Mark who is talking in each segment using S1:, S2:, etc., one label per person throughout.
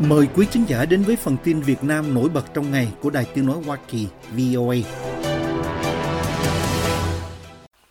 S1: Mời quý khán giả đến với phần tin Việt Nam nổi bật trong ngày của Đài Tiếng Nói Hoa Kỳ VOA.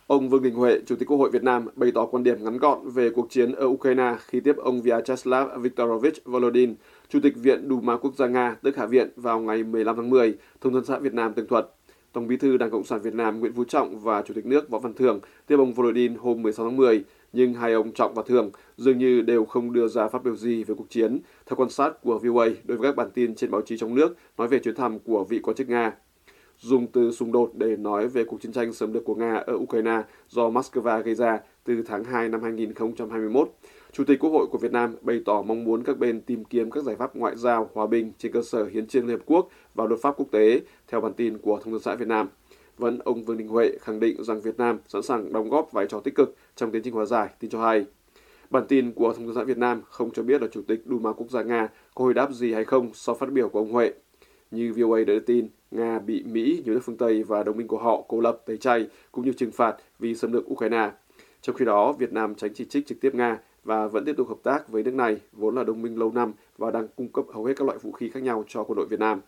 S2: Ông Vương Đình Huệ, Chủ tịch Quốc hội Việt Nam, bày tỏ quan điểm ngắn gọn về cuộc chiến ở Ukraine khi tiếp ông Vyacheslav Viktorovich Volodin, Chủ tịch Viện Duma Quốc gia Nga, tức Hạ viện, vào ngày 15 tháng 10, Thông tấn xã Việt Nam tường thuật. Tổng bí thư Đảng Cộng sản Việt Nam Nguyễn Phú Trọng và Chủ tịch nước Võ Văn Thưởng tiếp ông Volodin hôm 16 tháng 10, nhưng hai ông Trọng và thường dường như đều không đưa ra phát biểu gì về cuộc chiến, theo quan sát của VOA đối với các bản tin trên báo chí trong nước nói về chuyến thăm của vị quan chức Nga. Dùng từ xung đột để nói về cuộc chiến tranh xâm lược của Nga ở Ukraine do Moscow gây ra từ tháng 2 năm 2021, Chủ tịch Quốc hội của Việt Nam bày tỏ mong muốn các bên tìm kiếm các giải pháp ngoại giao hòa bình trên cơ sở hiến trương Liên Hợp Quốc và luật pháp quốc tế, theo bản tin của Thông tấn xã Việt Nam. Vẫn ông Vương Đình Huệ khẳng định rằng Việt Nam sẵn sàng đóng góp vai trò tích cực trong tiến trình hòa giải, tin cho hay. Bản tin của Thông tấn xã Việt Nam không cho biết là Chủ tịch Duma Quốc gia Nga có hồi đáp gì hay không sau phát biểu của ông Huệ. Như VOA đã đưa tin, Nga bị Mỹ, nhiều nước phương Tây và đồng minh của họ cô lập, tẩy chay cũng như trừng phạt vì xâm lược Ukraine. Trong khi đó, Việt Nam tránh chỉ trích trực tiếp Nga và vẫn tiếp tục hợp tác với nước này, vốn là đồng minh lâu năm và đang cung cấp hầu hết các loại vũ khí khác nhau cho quân đội Việt Nam.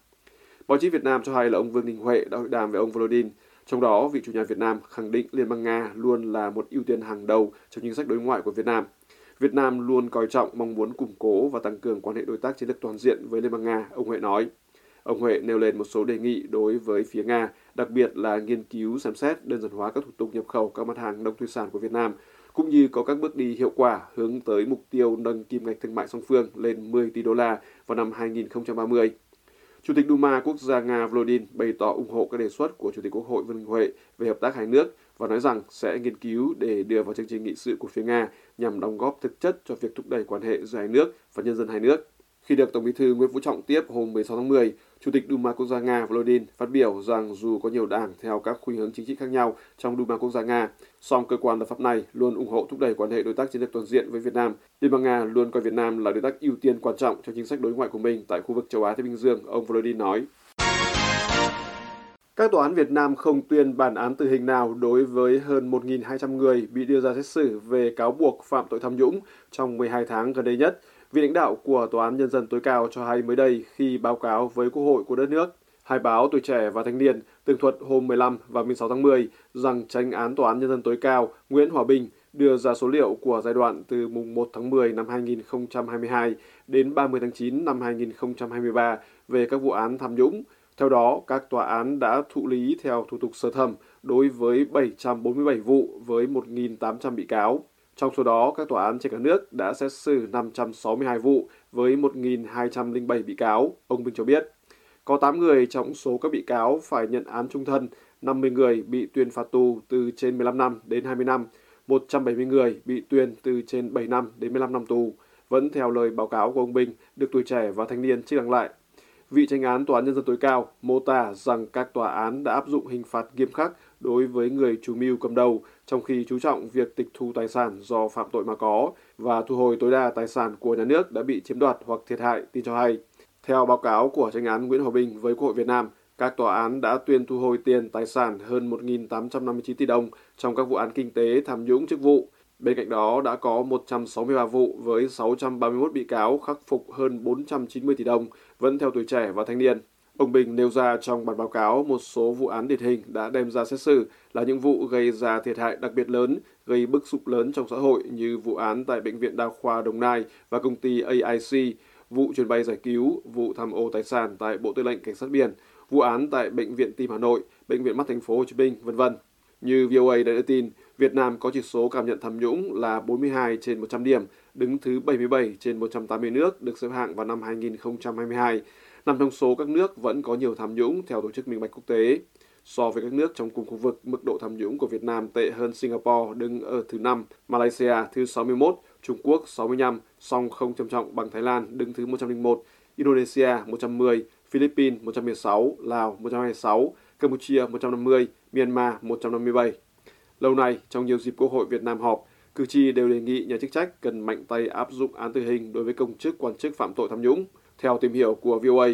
S2: Báo chí Việt Nam cho hay là ông Vương Đình Huệ đã hội đàm với ông Volodin, trong đó vị chủ nhà Việt Nam khẳng định Liên bang Nga luôn là một ưu tiên hàng đầu trong chính sách đối ngoại của Việt Nam. Việt Nam luôn coi trọng mong muốn củng cố và tăng cường quan hệ đối tác chiến lược toàn diện với Liên bang Nga, ông Huệ nói. Ông Huệ nêu lên một số đề nghị đối với phía Nga, đặc biệt là nghiên cứu xem xét đơn giản hóa các thủ tục nhập khẩu các mặt hàng nông thủy sản của Việt Nam, cũng như có các bước đi hiệu quả hướng tới mục tiêu nâng kim ngạch thương mại song phương lên 10 tỷ đô la vào năm 2030. Chủ tịch Duma Quốc gia Nga Volodin bày tỏ ủng hộ các đề xuất của Chủ tịch Quốc hội Vương Đình Huệ về hợp tác hai nước và nói rằng sẽ nghiên cứu để đưa vào chương trình nghị sự của phía Nga nhằm đóng góp thực chất cho việc thúc đẩy quan hệ giữa hai nước và nhân dân hai nước. Khi được Tổng bí thư Nguyễn Phú Trọng tiếp hôm 16 tháng 10, Chủ tịch Duma Quốc gia Nga Volodin phát biểu rằng dù có nhiều đảng theo các khuynh hướng chính trị khác nhau trong Duma Quốc gia Nga, song cơ quan lập pháp này luôn ủng hộ thúc đẩy quan hệ đối tác chiến lược toàn diện với Việt Nam. Liên bang Nga luôn coi Việt Nam là đối tác ưu tiên quan trọng trong chính sách đối ngoại của mình tại khu vực châu Á Thái Bình Dương, ông Volodin nói. Các tòa án Việt Nam không tuyên bản án tử hình nào đối với hơn 1.200 người bị đưa ra xét xử về cáo buộc phạm tội tham nhũng trong 12 tháng gần đây nhất, vị lãnh đạo của Tòa án Nhân dân tối cao cho hay mới đây khi báo cáo với Quốc hội của đất nước. Hai báo Tuổi Trẻ và Thanh niên tường thuật hôm 15 và 16 tháng 10 rằng tranh án Tòa án Nhân dân tối cao Nguyễn Hòa Bình đưa ra số liệu của giai đoạn từ mùng 1 tháng 10 năm 2022 đến 30 tháng 9 năm 2023 về các vụ án tham nhũng. Theo đó, các tòa án đã thụ lý theo thủ tục sơ thẩm đối với 747 vụ với 1.800 bị cáo. Trong số đó, các tòa án trên cả nước đã xét xử 562 vụ với 1.207 bị cáo, ông Bình cho biết. Có 8 người trong số các bị cáo phải nhận án trung thân, 50 người bị tuyên phạt tù từ trên 15 năm đến 20 năm, 170 người bị tuyên từ trên 7 năm đến 15 năm tù. Vẫn theo lời báo cáo của ông Bình, được tuổi trẻ và thanh niên trích đăng lại. Vị tranh án Tòa án Nhân dân tối cao mô tả rằng các tòa án đã áp dụng hình phạt nghiêm khắc đối với người chủ mưu cầm đầu, trong khi chú trọng việc tịch thu tài sản do phạm tội mà có và thu hồi tối đa tài sản của nhà nước đã bị chiếm đoạt hoặc thiệt hại, tin cho hay. Theo báo cáo của tranh án Nguyễn Hòa Bình với Quốc hội Việt Nam, các tòa án đã tuyên thu hồi tiền tài sản hơn 1.859 tỷ đồng trong các vụ án kinh tế tham nhũng chức vụ. Bên cạnh đó đã có 163 vụ với 631 bị cáo khắc phục hơn 490 tỷ đồng, vẫn theo tuổi trẻ và thanh niên. Ông Bình nêu ra trong bản báo cáo một số vụ án điển hình đã đem ra xét xử là những vụ gây ra thiệt hại đặc biệt lớn, gây bức xúc lớn trong xã hội như vụ án tại Bệnh viện Đa khoa Đồng Nai và công ty AIC, vụ chuyến bay giải cứu, vụ tham ô tài sản tại Bộ Tư lệnh Cảnh sát biển, vụ án tại Bệnh viện Tim Hà Nội, Bệnh viện Mắt Thành phố Hồ Chí Minh, vân vân. Như VOA đã đưa tin, Việt Nam có chỉ số cảm nhận tham nhũng là 42 trên 100 điểm, đứng thứ 77 trên 180 nước được xếp hạng vào năm 2022 nằm trong số các nước vẫn có nhiều tham nhũng theo Tổ chức Minh bạch Quốc tế. So với các nước trong cùng khu vực, mức độ tham nhũng của Việt Nam tệ hơn Singapore đứng ở thứ 5, Malaysia thứ 61, Trung Quốc 65, song không trầm trọng bằng Thái Lan đứng thứ 101, Indonesia 110, Philippines 116, Lào 126, Campuchia 150, Myanmar 157. Lâu nay, trong nhiều dịp Quốc hội Việt Nam họp, cử tri đều đề nghị nhà chức trách cần mạnh tay áp dụng án tử hình đối với công chức quan chức phạm tội tham nhũng. Theo tìm hiểu của VOA,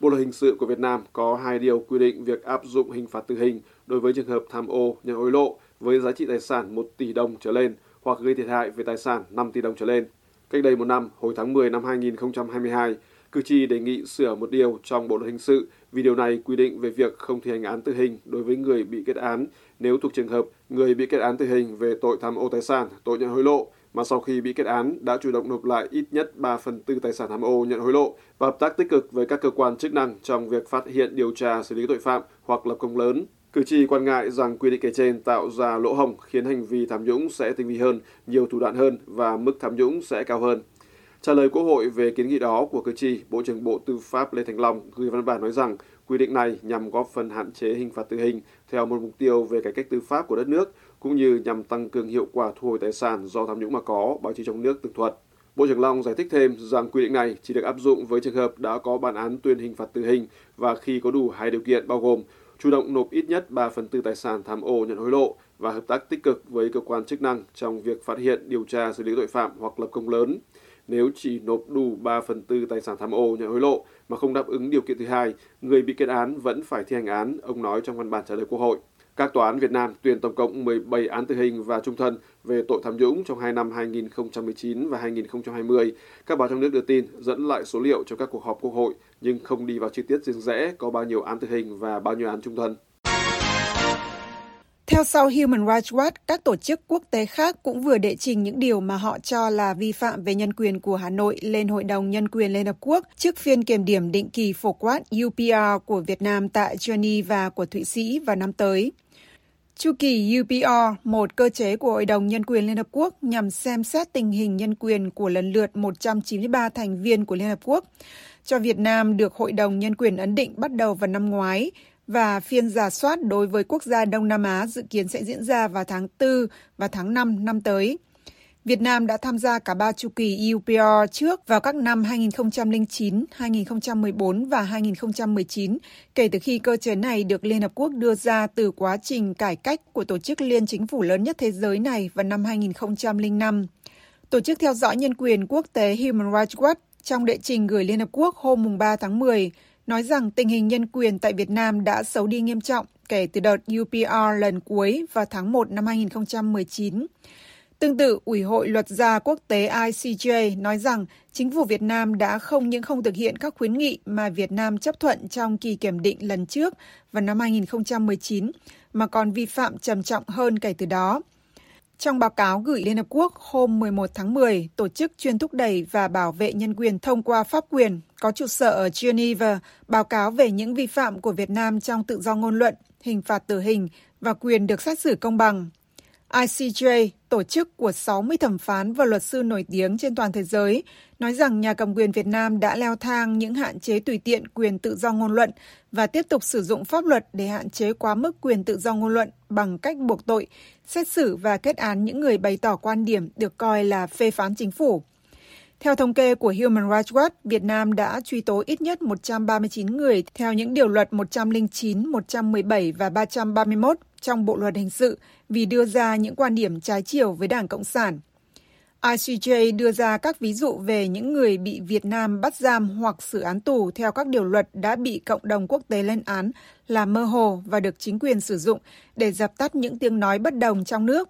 S2: Bộ luật hình sự của Việt Nam có hai điều quy định việc áp dụng hình phạt tử hình đối với trường hợp tham ô, nhận hối lộ với giá trị tài sản 1 tỷ đồng trở lên hoặc gây thiệt hại về tài sản 5 tỷ đồng trở lên. Cách đây một năm, hồi tháng 10 năm 2022, Cử tri đề nghị sửa một điều trong Bộ luật hình sự vì điều này quy định về việc không thi hành án tử hình đối với người bị kết án nếu thuộc trường hợp người bị kết án tử hình về tội tham ô tài sản, tội nhận hối lộ mà sau khi bị kết án đã chủ động nộp lại ít nhất 3 phần tư tài sản tham ô nhận hối lộ và hợp tác tích cực với các cơ quan chức năng trong việc phát hiện điều tra xử lý tội phạm hoặc lập công lớn. Cử tri quan ngại rằng quy định kể trên tạo ra lỗ hổng khiến hành vi tham nhũng sẽ tinh vi hơn, nhiều thủ đoạn hơn và mức tham nhũng sẽ cao hơn. Trả lời Quốc hội về kiến nghị đó của cử tri, Bộ trưởng Bộ Tư pháp Lê Thành Long gửi văn bản nói rằng quy định này nhằm góp phần hạn chế hình phạt tử hình theo một mục tiêu về cải cách tư pháp của đất nước, cũng như nhằm tăng cường hiệu quả thu hồi tài sản do tham nhũng mà có, báo chí trong nước tường thuật. Bộ trưởng Long giải thích thêm rằng quy định này chỉ được áp dụng với trường hợp đã có bản án tuyên hình phạt tử hình và khi có đủ hai điều kiện bao gồm chủ động nộp ít nhất 3 phần tư tài sản tham ô nhận hối lộ và hợp tác tích cực với cơ quan chức năng trong việc phát hiện, điều tra, xử lý tội phạm hoặc lập công lớn. Nếu chỉ nộp đủ 3 phần tư tài sản tham ô nhận hối lộ mà không đáp ứng điều kiện thứ hai, người bị kết án vẫn phải thi hành án, ông nói trong văn bản trả lời Quốc hội. Các tòa án Việt Nam tuyên tổng cộng 17 án tử hình và trung thân về tội tham nhũng trong hai năm 2019 và 2020. Các báo trong nước đưa tin dẫn lại số liệu cho các cuộc họp Quốc hội nhưng không đi vào chi tiết riêng rẽ có bao nhiêu án tử hình và bao nhiêu án trung thân.
S3: Theo sau Human Rights Watch, các tổ chức quốc tế khác cũng vừa đệ trình những điều mà họ cho là vi phạm về nhân quyền của Hà Nội lên Hội đồng Nhân quyền Liên Hợp Quốc trước phiên kiểm điểm định kỳ phổ quát UPR của Việt Nam tại Geneva của Thụy Sĩ vào năm tới. Chu kỳ UPR, một cơ chế của Hội đồng Nhân quyền Liên Hợp Quốc nhằm xem xét tình hình nhân quyền của lần lượt 193 thành viên của Liên Hợp Quốc, cho Việt Nam được Hội đồng Nhân quyền ấn định bắt đầu vào năm ngoái và phiên giả soát đối với quốc gia Đông Nam Á dự kiến sẽ diễn ra vào tháng 4 và tháng 5 năm tới. Việt Nam đã tham gia cả ba chu kỳ EUPR trước vào các năm 2009, 2014 và 2019, kể từ khi cơ chế này được Liên Hợp Quốc đưa ra từ quá trình cải cách của tổ chức liên chính phủ lớn nhất thế giới này vào năm 2005. Tổ chức theo dõi nhân quyền quốc tế Human Rights Watch trong đệ trình gửi Liên Hợp Quốc hôm 3 tháng 10 nói rằng tình hình nhân quyền tại Việt Nam đã xấu đi nghiêm trọng kể từ đợt UPR lần cuối vào tháng 1 năm 2019. Tương tự, Ủy hội luật gia quốc tế ICJ nói rằng chính phủ Việt Nam đã không những không thực hiện các khuyến nghị mà Việt Nam chấp thuận trong kỳ kiểm định lần trước vào năm 2019, mà còn vi phạm trầm trọng hơn kể từ đó. Trong báo cáo gửi Liên Hợp Quốc hôm 11 tháng 10, tổ chức chuyên thúc đẩy và bảo vệ nhân quyền thông qua pháp quyền có trụ sở ở Geneva báo cáo về những vi phạm của Việt Nam trong tự do ngôn luận, hình phạt tử hình và quyền được xét xử công bằng. ICJ, tổ chức của 60 thẩm phán và luật sư nổi tiếng trên toàn thế giới, nói rằng nhà cầm quyền Việt Nam đã leo thang những hạn chế tùy tiện quyền tự do ngôn luận và tiếp tục sử dụng pháp luật để hạn chế quá mức quyền tự do ngôn luận bằng cách buộc tội, xét xử và kết án những người bày tỏ quan điểm được coi là phê phán chính phủ. Theo thống kê của Human Rights Watch, Việt Nam đã truy tố ít nhất 139 người theo những điều luật 109, 117 và 331 trong Bộ luật hình sự vì đưa ra những quan điểm trái chiều với Đảng Cộng sản. ICJ đưa ra các ví dụ về những người bị Việt Nam bắt giam hoặc xử án tù theo các điều luật đã bị cộng đồng quốc tế lên án là mơ hồ và được chính quyền sử dụng để dập tắt những tiếng nói bất đồng trong nước.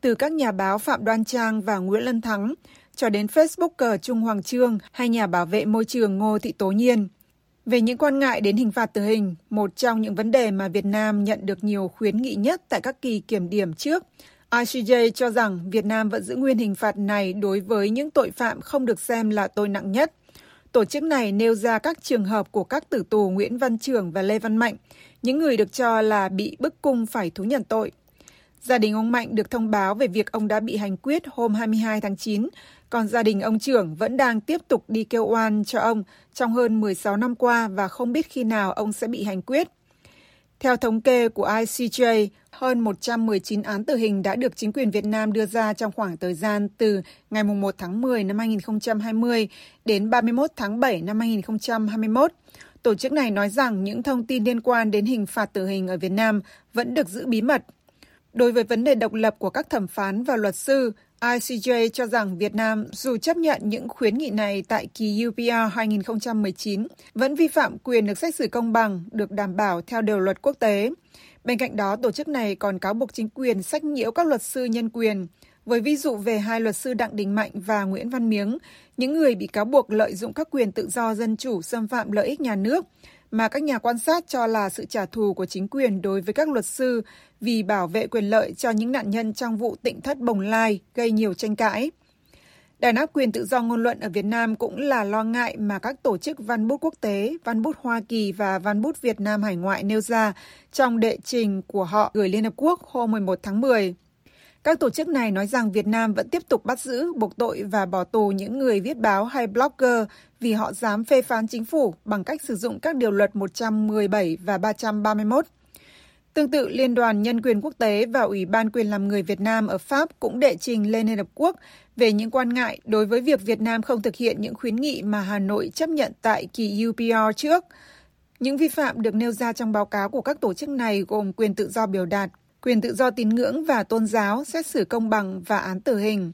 S3: Từ các nhà báo Phạm Đoan Trang và Nguyễn Lân Thắng cho đến Facebooker Trung Hoàng Trương hay nhà bảo vệ môi trường Ngô Thị Tố Nhiên. Về những quan ngại đến hình phạt tử hình, một trong những vấn đề mà Việt Nam nhận được nhiều khuyến nghị nhất tại các kỳ kiểm điểm trước, ICJ cho rằng Việt Nam vẫn giữ nguyên hình phạt này đối với những tội phạm không được xem là tội nặng nhất. Tổ chức này nêu ra các trường hợp của các tử tù Nguyễn Văn Trường và Lê Văn Mạnh, những người được cho là bị bức cung phải thú nhận tội. Gia đình ông Mạnh được thông báo về việc ông đã bị hành quyết hôm 22 tháng 9, còn gia đình ông trưởng vẫn đang tiếp tục đi kêu oan cho ông trong hơn 16 năm qua và không biết khi nào ông sẽ bị hành quyết. Theo thống kê của ICJ, hơn 119 án tử hình đã được chính quyền Việt Nam đưa ra trong khoảng thời gian từ ngày 1 tháng 10 năm 2020 đến 31 tháng 7 năm 2021. Tổ chức này nói rằng những thông tin liên quan đến hình phạt tử hình ở Việt Nam vẫn được giữ bí mật. Đối với vấn đề độc lập của các thẩm phán và luật sư, ICJ cho rằng Việt Nam dù chấp nhận những khuyến nghị này tại kỳ UPR 2019 vẫn vi phạm quyền được xét xử công bằng được đảm bảo theo điều luật quốc tế. Bên cạnh đó, tổ chức này còn cáo buộc chính quyền sách nhiễu các luật sư nhân quyền, với ví dụ về hai luật sư Đặng Đình Mạnh và Nguyễn Văn Miếng, những người bị cáo buộc lợi dụng các quyền tự do dân chủ xâm phạm lợi ích nhà nước mà các nhà quan sát cho là sự trả thù của chính quyền đối với các luật sư vì bảo vệ quyền lợi cho những nạn nhân trong vụ tịnh thất Bồng Lai gây nhiều tranh cãi. Đàn áp quyền tự do ngôn luận ở Việt Nam cũng là lo ngại mà các tổ chức văn bút quốc tế, văn bút Hoa Kỳ và văn bút Việt Nam hải ngoại nêu ra trong đệ trình của họ gửi Liên Hợp Quốc hôm 11 tháng 10. Các tổ chức này nói rằng Việt Nam vẫn tiếp tục bắt giữ, buộc tội và bỏ tù những người viết báo hay blogger vì họ dám phê phán chính phủ bằng cách sử dụng các điều luật 117 và 331. Tương tự, Liên đoàn Nhân quyền Quốc tế và Ủy ban quyền làm người Việt Nam ở Pháp cũng đệ trình lên Liên Hợp Quốc về những quan ngại đối với việc Việt Nam không thực hiện những khuyến nghị mà Hà Nội chấp nhận tại kỳ UPR trước. Những vi phạm được nêu ra trong báo cáo của các tổ chức này gồm quyền tự do biểu đạt, quyền tự do tín ngưỡng và tôn giáo, xét xử công bằng và án tử hình.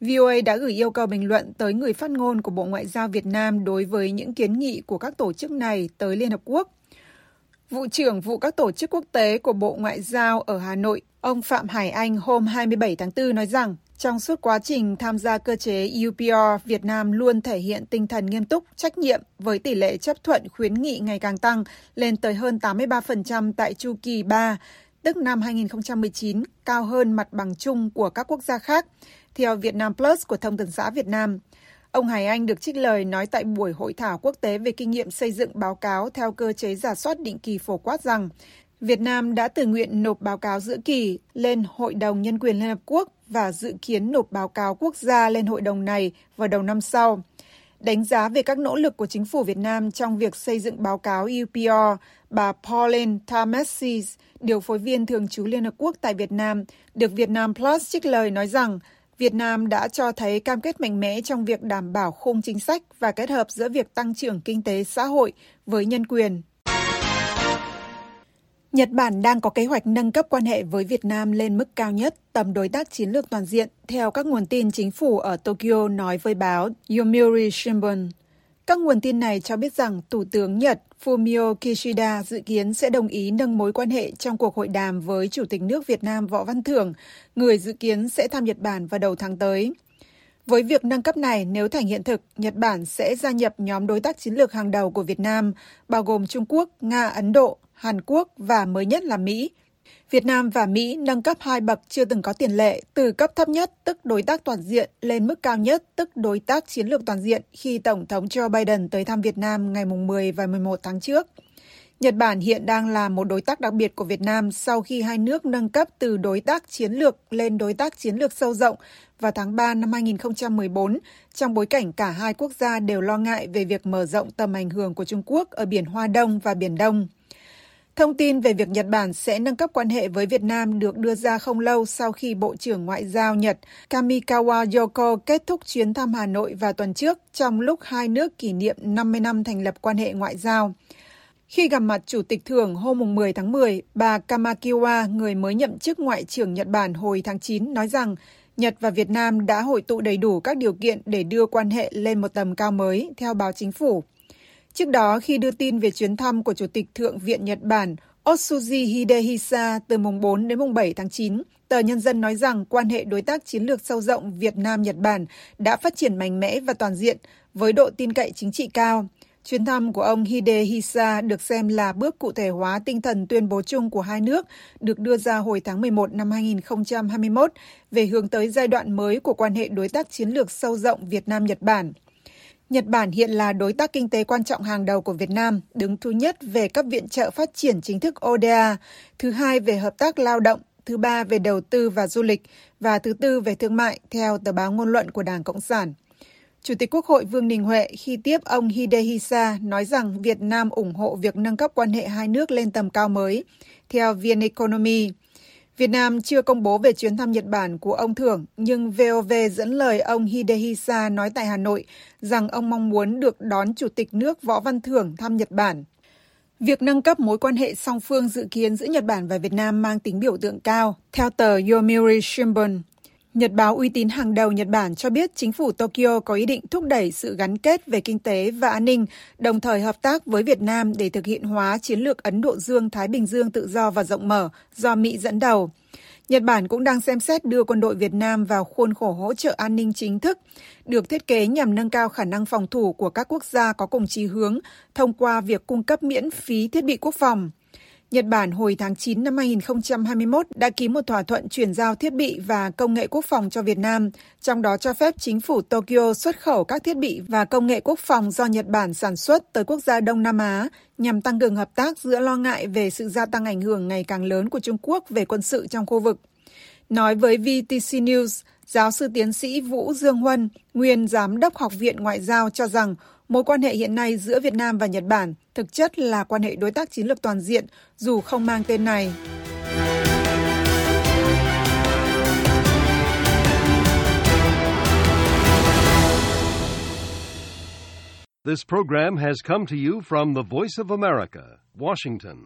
S3: VOA đã gửi yêu cầu bình luận tới người phát ngôn của Bộ Ngoại giao Việt Nam đối với những kiến nghị của các tổ chức này tới Liên Hợp Quốc. Vụ trưởng vụ các tổ chức quốc tế của Bộ Ngoại giao ở Hà Nội, ông Phạm Hải Anh hôm 27 tháng 4 nói rằng trong suốt quá trình tham gia cơ chế UPR, Việt Nam luôn thể hiện tinh thần nghiêm túc, trách nhiệm với tỷ lệ chấp thuận khuyến nghị ngày càng tăng lên tới hơn 83% tại chu kỳ 3, tức năm 2019, cao hơn mặt bằng chung của các quốc gia khác, theo Vietnam Plus của Thông tấn xã Việt Nam. Ông Hải Anh được trích lời nói tại buổi hội thảo quốc tế về kinh nghiệm xây dựng báo cáo theo cơ chế giả soát định kỳ phổ quát rằng Việt Nam đã tự nguyện nộp báo cáo giữa kỳ lên Hội đồng Nhân quyền Liên Hợp Quốc và dự kiến nộp báo cáo quốc gia lên hội đồng này vào đầu năm sau. Đánh giá về các nỗ lực của chính phủ Việt Nam trong việc xây dựng báo cáo UPR, bà Pauline Tamesis, điều phối viên thường trú Liên Hợp Quốc tại Việt Nam, được Việt Nam Plus trích lời nói rằng Việt Nam đã cho thấy cam kết mạnh mẽ trong việc đảm bảo khung chính sách và kết hợp giữa việc tăng trưởng kinh tế xã hội với nhân quyền. Nhật Bản đang có kế hoạch nâng cấp quan hệ với Việt Nam lên mức cao nhất tầm đối tác chiến lược toàn diện, theo các nguồn tin chính phủ ở Tokyo nói với báo Yomiuri Shimbun. Các nguồn tin này cho biết rằng Thủ tướng Nhật Fumio Kishida dự kiến sẽ đồng ý nâng mối quan hệ trong cuộc hội đàm với Chủ tịch nước Việt Nam Võ Văn Thưởng, người dự kiến sẽ thăm Nhật Bản vào đầu tháng tới. Với việc nâng cấp này, nếu thành hiện thực, Nhật Bản sẽ gia nhập nhóm đối tác chiến lược hàng đầu của Việt Nam, bao gồm Trung Quốc, Nga, Ấn Độ, Hàn Quốc và mới nhất là Mỹ. Việt Nam và Mỹ nâng cấp hai bậc chưa từng có tiền lệ từ cấp thấp nhất tức đối tác toàn diện lên mức cao nhất tức đối tác chiến lược toàn diện khi Tổng thống Joe Biden tới thăm Việt Nam ngày 10 và 11 tháng trước. Nhật Bản hiện đang là một đối tác đặc biệt của Việt Nam sau khi hai nước nâng cấp từ đối tác chiến lược lên đối tác chiến lược sâu rộng vào tháng 3 năm 2014, trong bối cảnh cả hai quốc gia đều lo ngại về việc mở rộng tầm ảnh hưởng của Trung Quốc ở Biển Hoa Đông và Biển Đông. Thông tin về việc Nhật Bản sẽ nâng cấp quan hệ với Việt Nam được đưa ra không lâu sau khi Bộ trưởng Ngoại giao Nhật Kamikawa Yoko kết thúc chuyến thăm Hà Nội vào tuần trước trong lúc hai nước kỷ niệm 50 năm thành lập quan hệ ngoại giao. Khi gặp mặt Chủ tịch thường hôm 10 tháng 10, bà Kamakiwa, người mới nhậm chức Ngoại trưởng Nhật Bản hồi tháng 9, nói rằng Nhật và Việt Nam đã hội tụ đầy đủ các điều kiện để đưa quan hệ lên một tầm cao mới, theo báo chính phủ. Trước đó, khi đưa tin về chuyến thăm của Chủ tịch Thượng viện Nhật Bản Otsuji Hidehisa từ mùng 4 đến mùng 7 tháng 9, tờ Nhân dân nói rằng quan hệ đối tác chiến lược sâu rộng Việt Nam-Nhật Bản đã phát triển mạnh mẽ và toàn diện với độ tin cậy chính trị cao. Chuyến thăm của ông Hidehisa được xem là bước cụ thể hóa tinh thần tuyên bố chung của hai nước được đưa ra hồi tháng 11 năm 2021 về hướng tới giai đoạn mới của quan hệ đối tác chiến lược sâu rộng Việt Nam-Nhật Bản. Nhật Bản hiện là đối tác kinh tế quan trọng hàng đầu của Việt Nam, đứng thứ nhất về các viện trợ phát triển chính thức ODA, thứ hai về hợp tác lao động, thứ ba về đầu tư và du lịch và thứ tư về thương mại, theo tờ báo ngôn luận của Đảng Cộng sản. Chủ tịch Quốc hội Vương Đình Huệ khi tiếp ông Hidehisa nói rằng Việt Nam ủng hộ việc nâng cấp quan hệ hai nước lên tầm cao mới. Theo VN Economy, Việt Nam chưa công bố về chuyến thăm Nhật Bản của ông Thưởng, nhưng VOV dẫn lời ông Hidehisa nói tại Hà Nội rằng ông mong muốn được đón Chủ tịch nước Võ Văn Thưởng thăm Nhật Bản. Việc nâng cấp mối quan hệ song phương dự kiến giữa Nhật Bản và Việt Nam mang tính biểu tượng cao, theo tờ Yomiuri Shimbun. Nhật báo uy tín hàng đầu Nhật Bản cho biết chính phủ Tokyo có ý định thúc đẩy sự gắn kết về kinh tế và an ninh, đồng thời hợp tác với Việt Nam để thực hiện hóa chiến lược Ấn Độ Dương-Thái Bình Dương tự do và rộng mở do Mỹ dẫn đầu. Nhật Bản cũng đang xem xét đưa quân đội Việt Nam vào khuôn khổ hỗ trợ an ninh chính thức, được thiết kế nhằm nâng cao khả năng phòng thủ của các quốc gia có cùng chí hướng thông qua việc cung cấp miễn phí thiết bị quốc phòng. Nhật Bản hồi tháng 9 năm 2021 đã ký một thỏa thuận chuyển giao thiết bị và công nghệ quốc phòng cho Việt Nam, trong đó cho phép chính phủ Tokyo xuất khẩu các thiết bị và công nghệ quốc phòng do Nhật Bản sản xuất tới quốc gia Đông Nam Á nhằm tăng cường hợp tác giữa lo ngại về sự gia tăng ảnh hưởng ngày càng lớn của Trung Quốc về quân sự trong khu vực. Nói với VTC News, giáo sư tiến sĩ Vũ Dương Huân, nguyên giám đốc Học viện Ngoại giao cho rằng Mối quan hệ hiện nay giữa Việt Nam và Nhật Bản thực chất là quan hệ đối tác chiến lược toàn diện dù không mang tên này.
S4: This program has come to you from the Voice of America, Washington.